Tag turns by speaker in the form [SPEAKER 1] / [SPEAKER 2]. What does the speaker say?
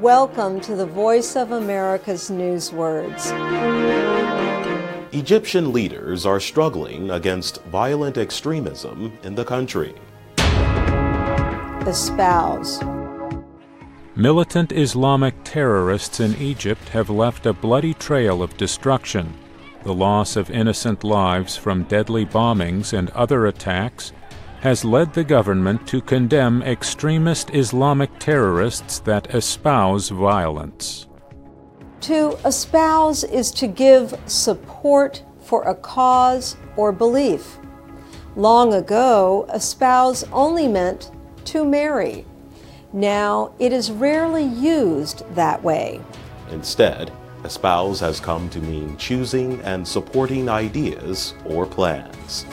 [SPEAKER 1] Welcome to the Voice of America's Newswords.
[SPEAKER 2] Egyptian leaders are struggling against violent extremism in the country.
[SPEAKER 1] Espouse.
[SPEAKER 3] Militant Islamic terrorists in Egypt have left a bloody trail of destruction. The loss of innocent lives from deadly bombings and other attacks has led the government to condemn extremist Islamic terrorists that espouse violence.
[SPEAKER 1] To espouse is to give support for a cause or belief. Long ago, espouse only meant to marry. Now, it is rarely used that way.
[SPEAKER 2] Instead, espouse has come to mean choosing and supporting ideas or plans.